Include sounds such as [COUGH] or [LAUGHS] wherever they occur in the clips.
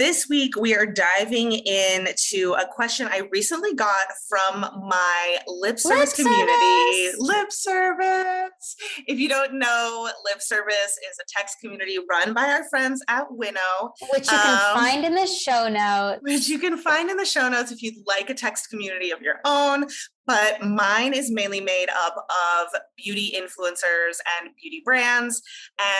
This week, we are diving into a question I recently got from my lip service lip community. Service. Lip service. If you don't know, lip service is a text community run by our friends at Winno, which you can um, find in the show notes. Which you can find in the show notes if you'd like a text community of your own but mine is mainly made up of beauty influencers and beauty brands.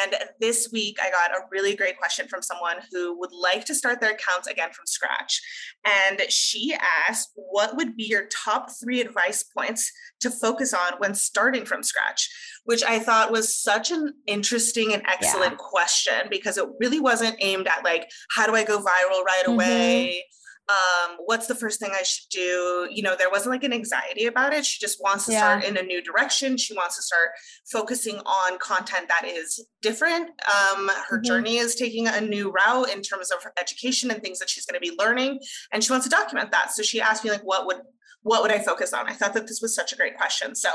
And this week, I got a really great question from someone who would like to start their accounts again from scratch. And she asked, What would be your top three advice points to focus on when starting from scratch? Which I thought was such an interesting and excellent yeah. question because it really wasn't aimed at like, How do I go viral right mm-hmm. away? Um, what's the first thing I should do? You know, there wasn't like an anxiety about it. She just wants to yeah. start in a new direction. She wants to start focusing on content that is different. Um, her mm-hmm. journey is taking a new route in terms of her education and things that she's going to be learning, and she wants to document that. So she asked me like, what would what would I focus on? I thought that this was such a great question. So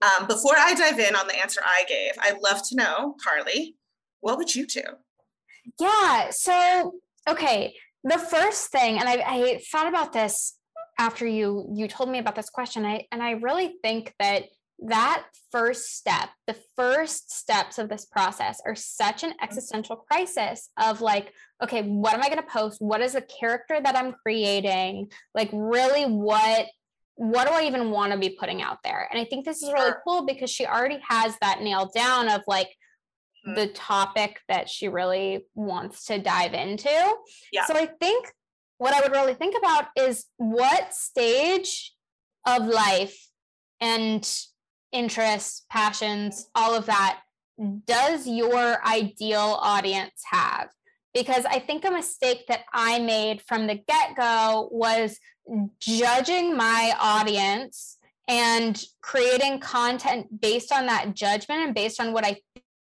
um, before I dive in on the answer I gave, I'd love to know, Harley, what would you do? Yeah. So okay the first thing, and I, I thought about this after you you told me about this question, I and I really think that that first step, the first steps of this process are such an existential crisis of like, okay, what am I going to post? What is the character that I'm creating? Like, really, what what do I even want to be putting out there? And I think this is really cool because she already has that nailed down of like, the mm-hmm. topic that she really wants to dive into. Yeah. So I think what I would really think about is what stage of life and interests, passions, all of that does your ideal audience have? Because I think a mistake that I made from the get go was judging my audience and creating content based on that judgment and based on what I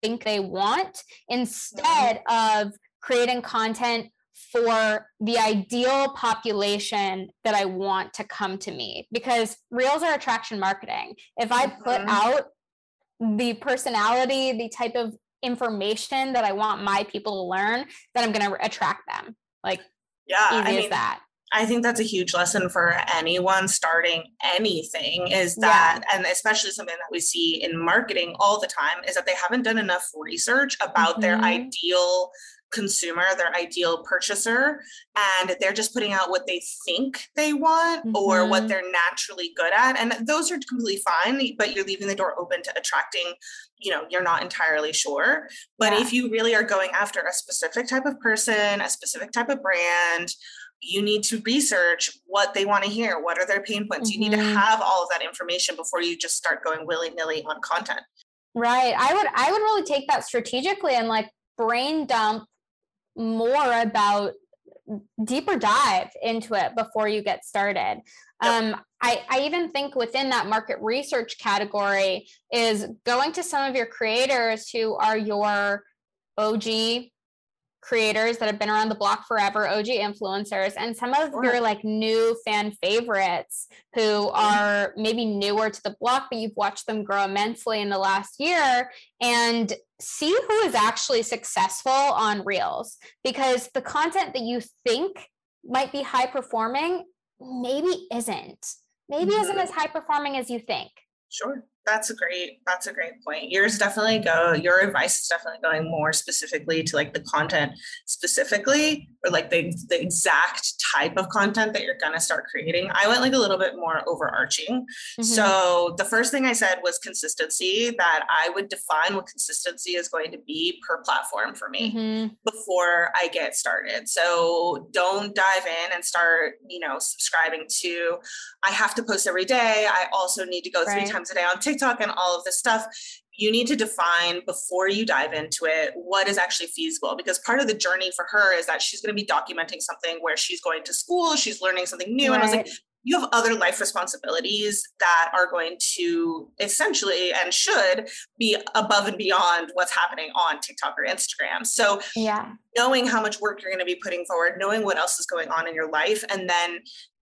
think they want instead of creating content for the ideal population that I want to come to me because reels are attraction marketing. If I put mm-hmm. out the personality, the type of information that I want my people to learn, then I'm going to attract them. Like, yeah, easy I mean, as that. I think that's a huge lesson for anyone starting anything is that, yeah. and especially something that we see in marketing all the time, is that they haven't done enough research about mm-hmm. their ideal consumer, their ideal purchaser, and they're just putting out what they think they want mm-hmm. or what mm-hmm. they're naturally good at. And those are completely fine, but you're leaving the door open to attracting, you know, you're not entirely sure. But yeah. if you really are going after a specific type of person, a specific type of brand, you need to research what they want to hear what are their pain points mm-hmm. you need to mm-hmm. have all of that information before you just start going willy-nilly on content right i would i would really take that strategically and like brain dump more about deeper dive into it before you get started um, I, I even think within that market research category is going to some of your creators who are your og creators that have been around the block forever, OG influencers, and some of sure. your like new fan favorites who are maybe newer to the block, but you've watched them grow immensely in the last year and see who is actually successful on Reels because the content that you think might be high performing maybe isn't. Maybe mm-hmm. isn't as high performing as you think. Sure that's a great that's a great point yours definitely go your advice is definitely going more specifically to like the content specifically or like the, the exact type of content that you're going to start creating i went like a little bit more overarching mm-hmm. so the first thing i said was consistency that i would define what consistency is going to be per platform for me mm-hmm. before i get started so don't dive in and start you know subscribing to i have to post every day i also need to go right. three times a day on tiktok TikTok and all of this stuff, you need to define before you dive into it what is actually feasible because part of the journey for her is that she's going to be documenting something where she's going to school she's learning something new right. and i was like you have other life responsibilities that are going to essentially and should be above and beyond what's happening on TikTok or Instagram. So, yeah, knowing how much work you're going to be putting forward, knowing what else is going on in your life, and then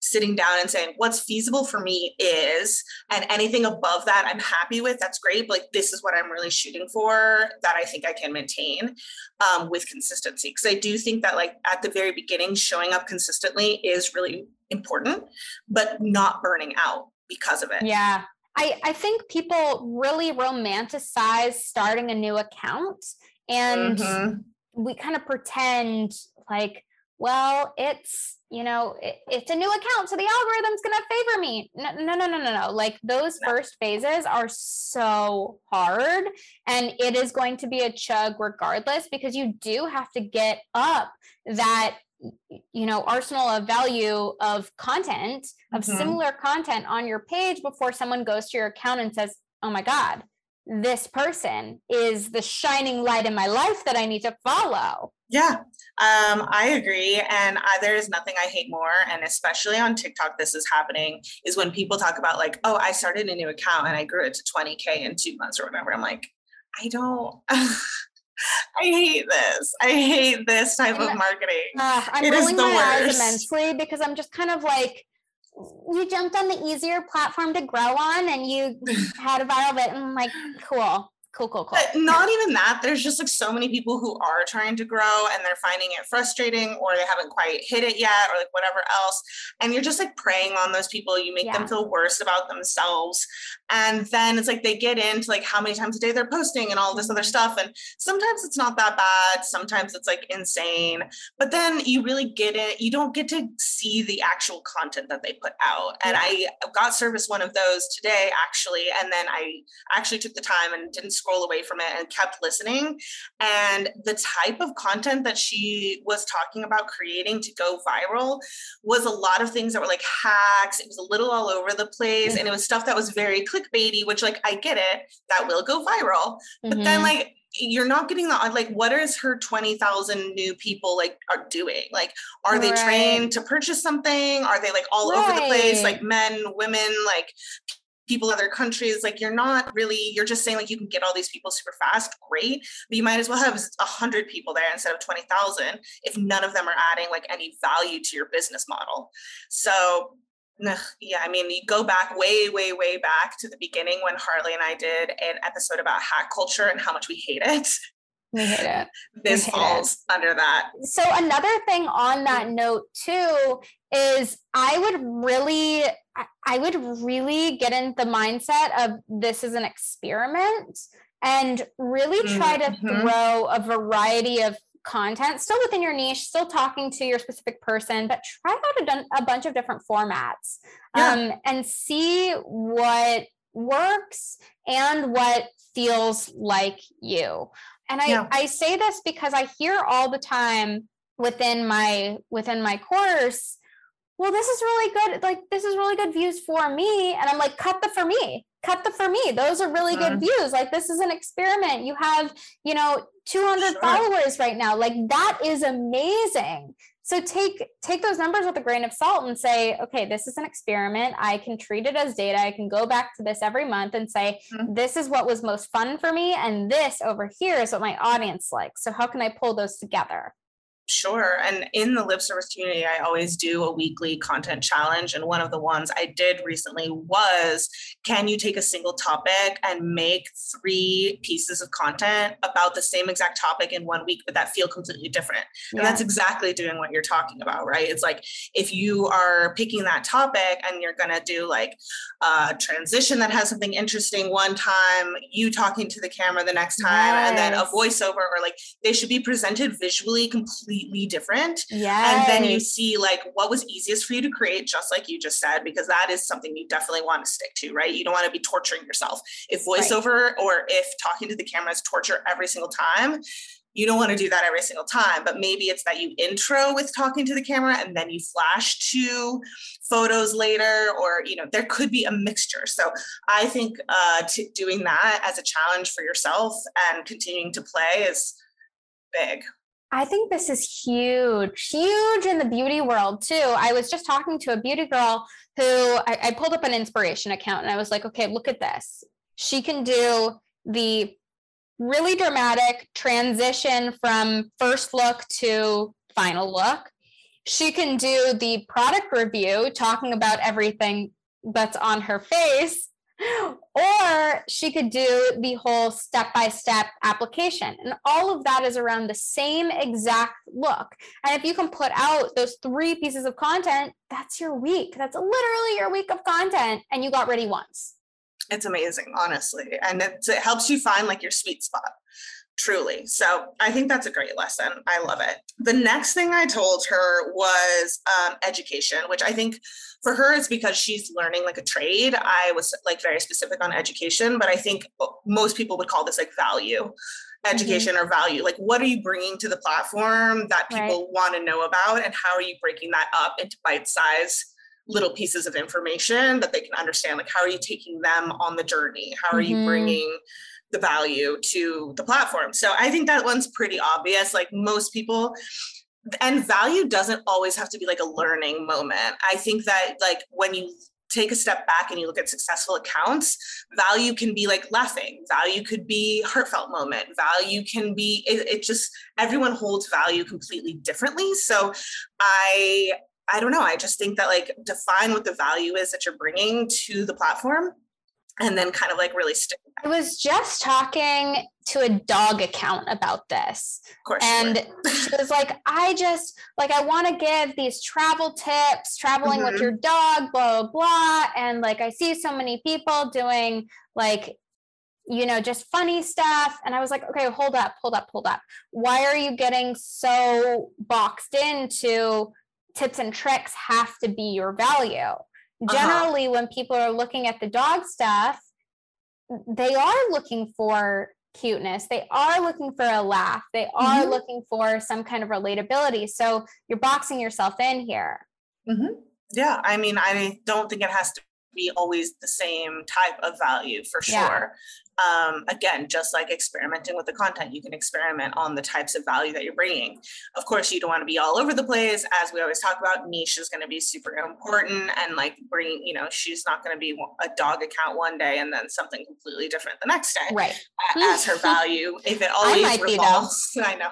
sitting down and saying what's feasible for me is and anything above that i'm happy with that's great but like this is what i'm really shooting for that i think i can maintain um, with consistency. Because i do think that like at the very beginning showing up consistently is really important but not burning out because of it. Yeah. I, I think people really romanticize starting a new account and mm-hmm. we kind of pretend like well, it's, you know, it, it's a new account, so the algorithm's going to favor me. No, no, no, no, no, no. Like those first phases are so hard and it is going to be a chug regardless because you do have to get up that you know arsenal of value of content of mm-hmm. similar content on your page before someone goes to your account and says oh my god this person is the shining light in my life that I need to follow. Yeah, um, I agree. And I, there is nothing I hate more. And especially on TikTok, this is happening is when people talk about, like, oh, I started a new account and I grew it to 20K in two months or whatever. I'm like, I don't. [LAUGHS] I hate this. I hate this type and, of marketing. Uh, I'm it rolling my worst. eyes immensely because I'm just kind of like, you jumped on the easier platform to grow on and you [LAUGHS] had a viral bit and I'm like, cool. Cool, cool, cool. But not even that. There's just like so many people who are trying to grow and they're finding it frustrating or they haven't quite hit it yet or like whatever else. And you're just like preying on those people. You make yeah. them feel worse about themselves. And then it's like they get into like how many times a day they're posting and all this other stuff. And sometimes it's not that bad. Sometimes it's like insane. But then you really get it. You don't get to see the actual content that they put out. And yeah. I got service one of those today actually. And then I actually took the time and didn't scroll away from it and kept listening. And the type of content that she was talking about creating to go viral was a lot of things that were like hacks. It was a little all over the place. And it was stuff that was very clickbaity, which like I get it, that will go viral. But mm-hmm. then like you're not getting the like what is her 20,000 new people like are doing like are they trained to purchase something are they like all right. over the place like men women like people other countries like you're not really you're just saying like you can get all these people super fast great but you might as well have 100 people there instead of 20,000 if none of them are adding like any value to your business model so yeah, I mean, you go back way, way, way back to the beginning when Harley and I did an episode about hack culture and how much we hate it. We hate it. This hate falls it. under that. So, another thing on that mm. note, too, is I would really I would really get in the mindset of this is an experiment and really try mm-hmm. to throw a variety of content still within your niche still talking to your specific person but try out a, a bunch of different formats yeah. um, and see what works and what feels like you and I, yeah. I say this because i hear all the time within my within my course well, this is really good. Like, this is really good views for me. And I'm like, cut the for me, cut the for me. Those are really good views. Like, this is an experiment. You have, you know, 200 sure. followers right now. Like, that is amazing. So take take those numbers with a grain of salt and say, okay, this is an experiment. I can treat it as data. I can go back to this every month and say, mm-hmm. this is what was most fun for me, and this over here is what my audience likes. So how can I pull those together? Sure. And in the lip service community, I always do a weekly content challenge. And one of the ones I did recently was can you take a single topic and make three pieces of content about the same exact topic in one week, but that feel completely different? Yeah. And that's exactly doing what you're talking about, right? It's like if you are picking that topic and you're going to do like a transition that has something interesting one time, you talking to the camera the next time, yes. and then a voiceover, or like they should be presented visually completely completely different. Yeah. And then you see like what was easiest for you to create, just like you just said, because that is something you definitely want to stick to, right? You don't want to be torturing yourself. If voiceover right. or if talking to the camera is torture every single time, you don't want to do that every single time, but maybe it's that you intro with talking to the camera and then you flash to photos later, or you know, there could be a mixture. So I think uh, t- doing that as a challenge for yourself and continuing to play is big. I think this is huge, huge in the beauty world too. I was just talking to a beauty girl who I, I pulled up an inspiration account and I was like, okay, look at this. She can do the really dramatic transition from first look to final look. She can do the product review, talking about everything that's on her face or she could do the whole step by step application. And all of that is around the same exact look. And if you can put out those three pieces of content, that's your week. That's literally your week of content. And you got ready once. It's amazing, honestly. And it helps you find like your sweet spot truly. So I think that's a great lesson. I love it. The next thing I told her was um, education, which I think for her is because she's learning like a trade. I was like very specific on education, but I think most people would call this like value mm-hmm. education mm-hmm. or value. Like, what are you bringing to the platform that people right. want to know about, and how are you breaking that up into bite size? little pieces of information that they can understand like how are you taking them on the journey how are mm-hmm. you bringing the value to the platform. So I think that one's pretty obvious. Like most people, and value doesn't always have to be like a learning moment. I think that like when you take a step back and you look at successful accounts, value can be like laughing, value could be heartfelt moment, value can be it, it just everyone holds value completely differently. So I I don't know. I just think that like define what the value is that you're bringing to the platform and then kind of like really stick. I was just talking to a dog account about this. Of course. And [LAUGHS] she was like, I just like I want to give these travel tips, traveling mm-hmm. with your dog, blah, blah, blah. And like I see so many people doing like you know, just funny stuff. And I was like, okay, hold up, hold up, hold up. Why are you getting so boxed into tips and tricks have to be your value? Uh-huh. generally uh-huh. when people are looking at the dog stuff they are looking for cuteness they are looking for a laugh they are mm-hmm. looking for some kind of relatability so you're boxing yourself in here mm-hmm. yeah i mean i don't think it has to be always the same type of value for sure yeah um, again, just like experimenting with the content, you can experiment on the types of value that you're bringing. Of course, you don't want to be all over the place. As we always talk about, niche is going to be super important. And like bringing, you know, she's not going to be a dog account one day and then something completely different the next day. Right. As her [LAUGHS] value, if it always I revolves. [LAUGHS] I know.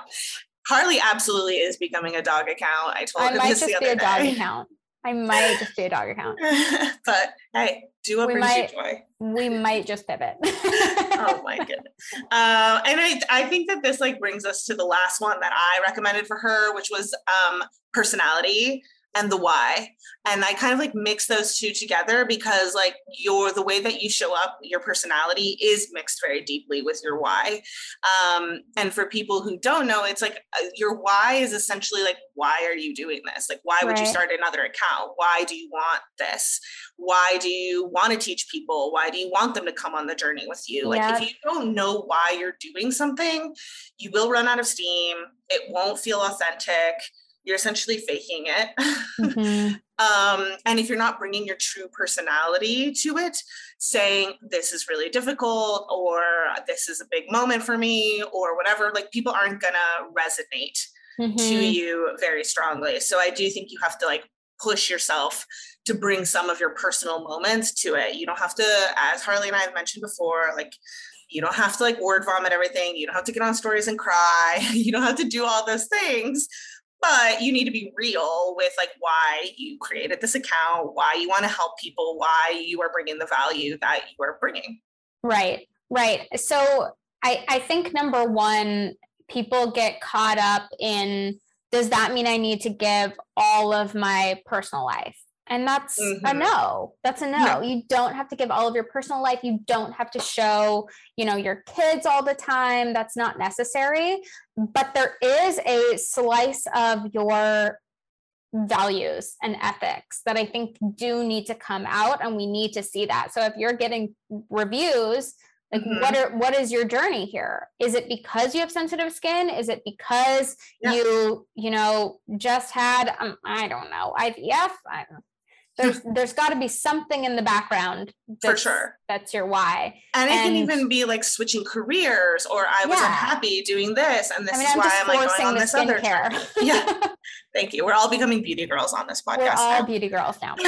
Harley absolutely is becoming a dog account. I told I her this the other be a day. dog account. I might just be a dog account. [LAUGHS] but hey, do what we brings might, you joy. We [LAUGHS] might just pivot. oh [LAUGHS] my goodness. Uh, and I, I think that this like brings us to the last one that I recommended for her, which was um, personality and the why. And i kind of like mix those two together because like your the way that you show up your personality is mixed very deeply with your why. Um and for people who don't know it's like uh, your why is essentially like why are you doing this? Like why would right. you start another account? Why do you want this? Why do you want to teach people? Why do you want them to come on the journey with you? Like if you don't know why you're doing something you will run out of steam. It won't feel authentic you're essentially faking it. Mm-hmm. [LAUGHS] um, and if you're not bringing your true personality to it, saying this is really difficult or this is a big moment for me or whatever, like people aren't going to resonate mm-hmm. to you very strongly. So I do think you have to like push yourself to bring some of your personal moments to it. You don't have to, as Harley and I have mentioned before, like you don't have to like word vomit everything. You don't have to get on stories and cry. [LAUGHS] You don't have to do all those things but you need to be real with like why you created this account why you want to help people why you are bringing the value that you are bringing. Right right. So i i think number one people get caught up in does that mean i need to give all of my personal life and that's mm-hmm. a no. That's a no. no. You don't have to give all of your personal life. You don't have to show, you know, your kids all the time. That's not necessary. But there is a slice of your values and ethics that I think do need to come out and we need to see that. So if you're getting reviews, like mm-hmm. what are what is your journey here? Is it because you have sensitive skin? Is it because yeah. you, you know, just had um, I don't know, IVF? I don't there's there's got to be something in the background for sure. that's your why. And it can even be like switching careers or i was yeah. unhappy doing this and this I mean, is I'm why i'm like going on this other care. [LAUGHS] yeah. [LAUGHS] Thank you. We're all becoming beauty girls on this podcast we're all now. beauty girls now. [LAUGHS]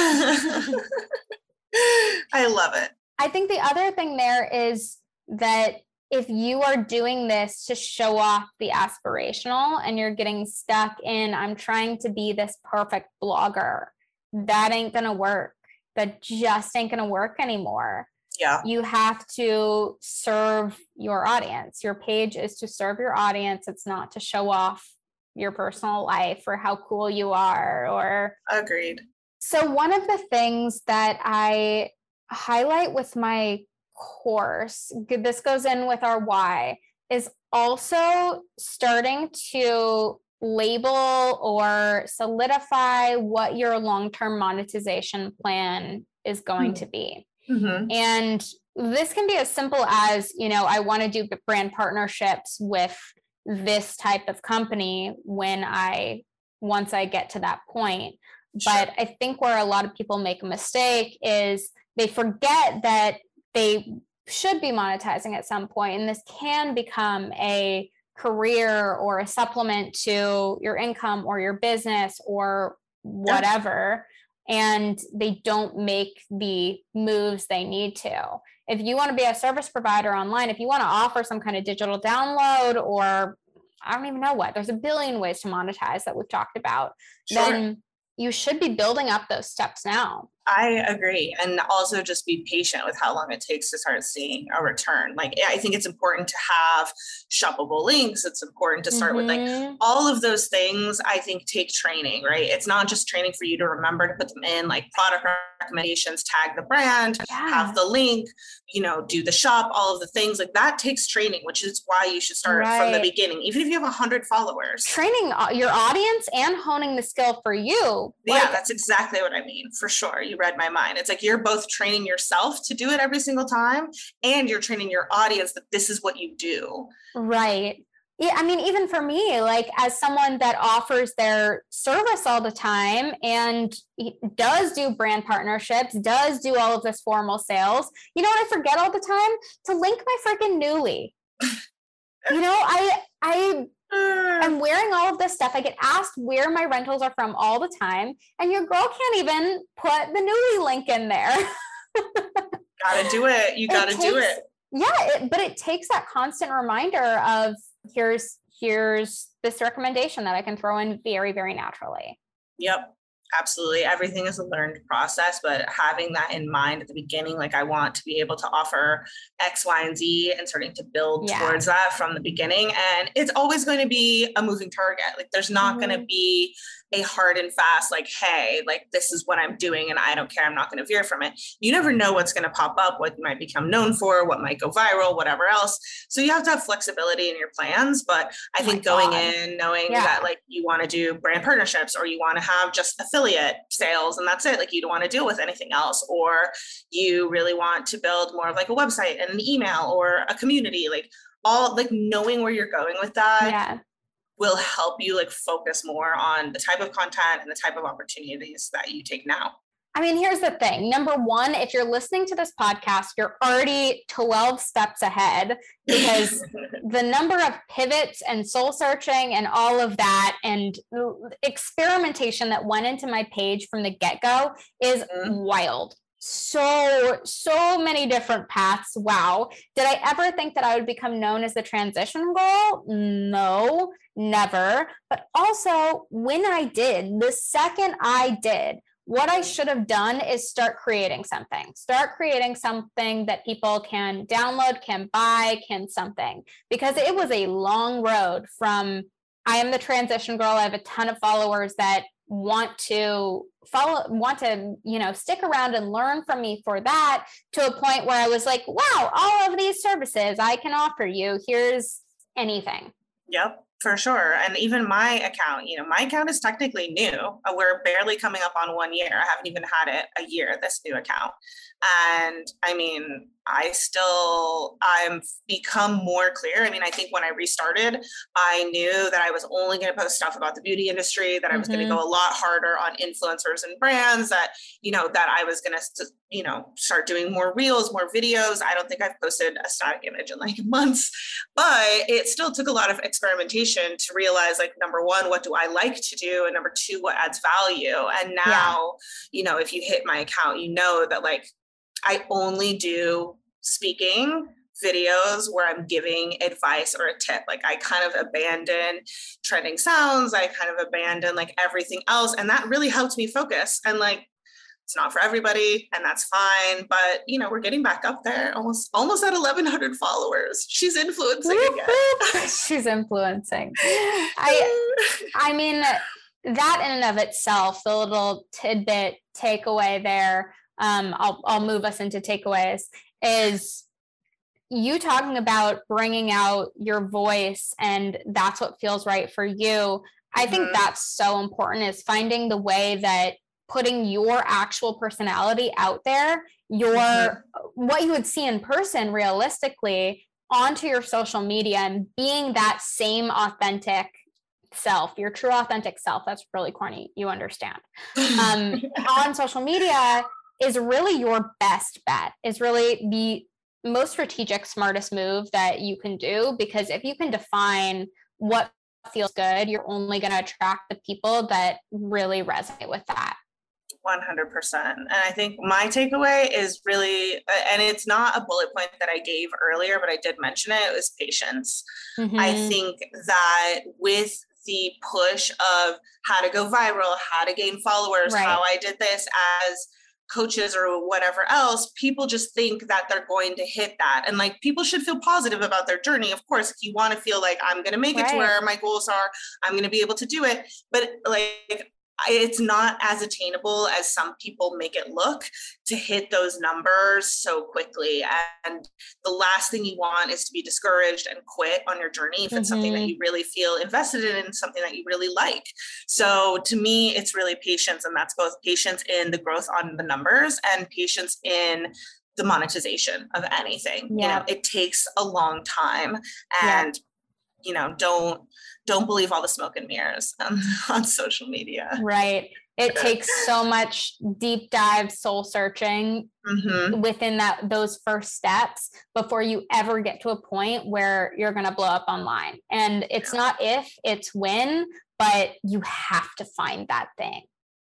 I love it. I think the other thing there is that if you are doing this to show off the aspirational and you're getting stuck in i'm trying to be this perfect blogger that ain't going to work. That just ain't going to work anymore. Yeah. You have to serve your audience. Your page is to serve your audience. It's not to show off your personal life or how cool you are or agreed. So one of the things that I highlight with my course, this goes in with our why, is also starting to label or solidify what your long term monetization plan is going mm-hmm. to be. Mm-hmm. And this can be as simple as, you know, I want to do brand partnerships with this type of company when I once I get to that point. Sure. But I think where a lot of people make a mistake is they forget that they should be monetizing at some point and this can become a career or a supplement to your income or your business or whatever and they don't make the moves they need to. If you want to be a service provider online if you want to offer some kind of digital download or i don't even know what there's a billion ways to monetize that we've talked about sure. then you should be building up those steps now I agree. And also just be patient with how long it takes to start seeing a return. Like, I think it's important to have shoppable links. It's important to start mm-hmm. with like mm-hmm. all of those things, I think take training, right? It's not just training for you to remember to put them in, like product recommendations, tag the brand, yeah. have the link, you know, do the shop, all of the things like that takes training, which is why you should start right. from the beginning, even if you have a hundred followers. Training uh, your audience and honing the skill for you. Yeah, like, that's exactly what I mean, for sure. You read my mind. It's like you're both training yourself to do it every single time, and you're training your audience that this is what you do. Right. Yeah, I mean, even for me, like as someone that offers their service all the time and does do brand partnerships, does do all of this formal sales, you know what I forget all the time? To link my freaking Nuuly. [LAUGHS] you know, I I [SIGHS] I'm wearing all of this stuff. I get asked where my rentals are from all the time, and your girl can't even put the Nuuly link in there. [LAUGHS] gotta do it. You gotta it takes, do it. Yeah, it, but it takes that constant reminder of here's here's this recommendation that I can throw in very very naturally. Yep absolutely everything is a learned process but having that in mind at the beginning like i want to be able to offer x y and z and starting to build yeah. towards that from the beginning and it's always going to be a moving target like there's not mm-hmm. going to be a hard and fast like hey like this is what i'm doing and i don't care i'm not going to veer from it you never know what's going to pop up what you might become known for what might go viral whatever else so you have to have flexibility in your plans but i oh think going God. in knowing yeah. that like you want to do brand partnerships or you want to have just affiliate sales and that's it like you don't want to deal with anything else or you really want to build more of like a website and an email or a community like all like knowing where you're going with that yeah will help you like focus more on the type of content and the type of opportunities that you take now. I mean, here's the thing. Number one, if you're listening to this podcast, you're already 12 steps ahead because [LAUGHS] the number of pivots and soul searching and all of that and experimentation that went into my page from the get go is mm-hmm. wild. So so many different paths. Wow. Did i ever think that i would become known as the transition girl no never. But also when i did the second i did what i should have done is start creating something. Start creating something that people can download can buy can something. Because it was a long road from i am the transition girl. I have a ton of followers that want to follow want to you know stick around and learn from me for that to a point where i was like wow all of these services i can offer you. Here's anything. Yep for sure. And even my account you know my account is technically new. Uh, we're barely coming up on one year. I haven't even had it a year this new account. And i mean I still I'm become more clear. I mean, I think when I restarted, I knew that I was only going to post stuff about the beauty industry, that I was mm-hmm. going to go a lot harder on influencers and brands, that you know, that I was going to you know, start doing more reels, more videos. I don't think I've posted a static image in like [LAUGHS] months, but it still took a lot of experimentation to realize like number one, what do I like to do? And number two, what adds value? And now, yeah. you know, if you hit my account, you know that like I only do speaking videos where I'm giving advice or a tip. Like I kind of abandon trending sounds, I kind of abandon like everything else. And that really helped me focus. And like it's not for everybody and that's fine but you know we're getting back up there almost almost at 1100 followers she's influencing again [LAUGHS] [LAUGHS] she's influencing i i mean that in and of itself the little tidbit takeaway there um, I'll, I'll move us into takeaways is you talking about bringing out your voice and that's what feels right for you i think mm-hmm. that's so important is finding the way that putting your actual personality out there your mm-hmm. what you would see in person realistically onto your social media and being that same authentic self, your true authentic self. That's really corny. You understand. [LAUGHS] Um, on social media is really your best bet, is really the most strategic, smartest move that you can do. Because if you can define what feels good, you're only going to attract the people that really resonate with that. 100%. And I think my takeaway is really, and it's not a bullet point that I gave earlier, but I did mention it, it was patience. Mm-hmm. I think that with the push of how to go viral, how to gain followers, right. how I did this as coaches or whatever else, people just think that they're going to hit that. And like people should feel positive about their journey. Of course, if you want to feel like I'm going to make right. it to where my goals are, I'm going to be able to do it. But like it's not as attainable as some people make it look to hit those numbers so quickly. And the last thing you want is to be discouraged and quit on your journey if it's mm-hmm. something that mm-hmm. you really feel invested in and something that you really like. So to me, it's really patience, and that's both patience in the growth on the numbers and patience in the monetization of anything. Yeah. You know, it takes a long time and yeah. you know, don't don't believe all the smoke and mirrors um, [LAUGHS] on social media. Right. It [LAUGHS] takes so much deep dive soul searching mm-hmm. within that those first steps before you ever get to a point where you're going to blow up online. And it's yeah. not if, it's when, but you have to find that thing.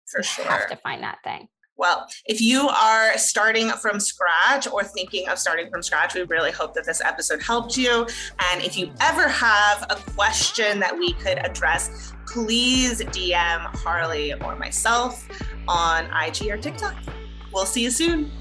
For sure. You have to find that thing. Well, if you are starting from scratch or thinking of starting from scratch, we really hope that this episode helped you. And if you ever have a question that we could address, please DM Harley or myself on IG or TikTok. We'll see you soon.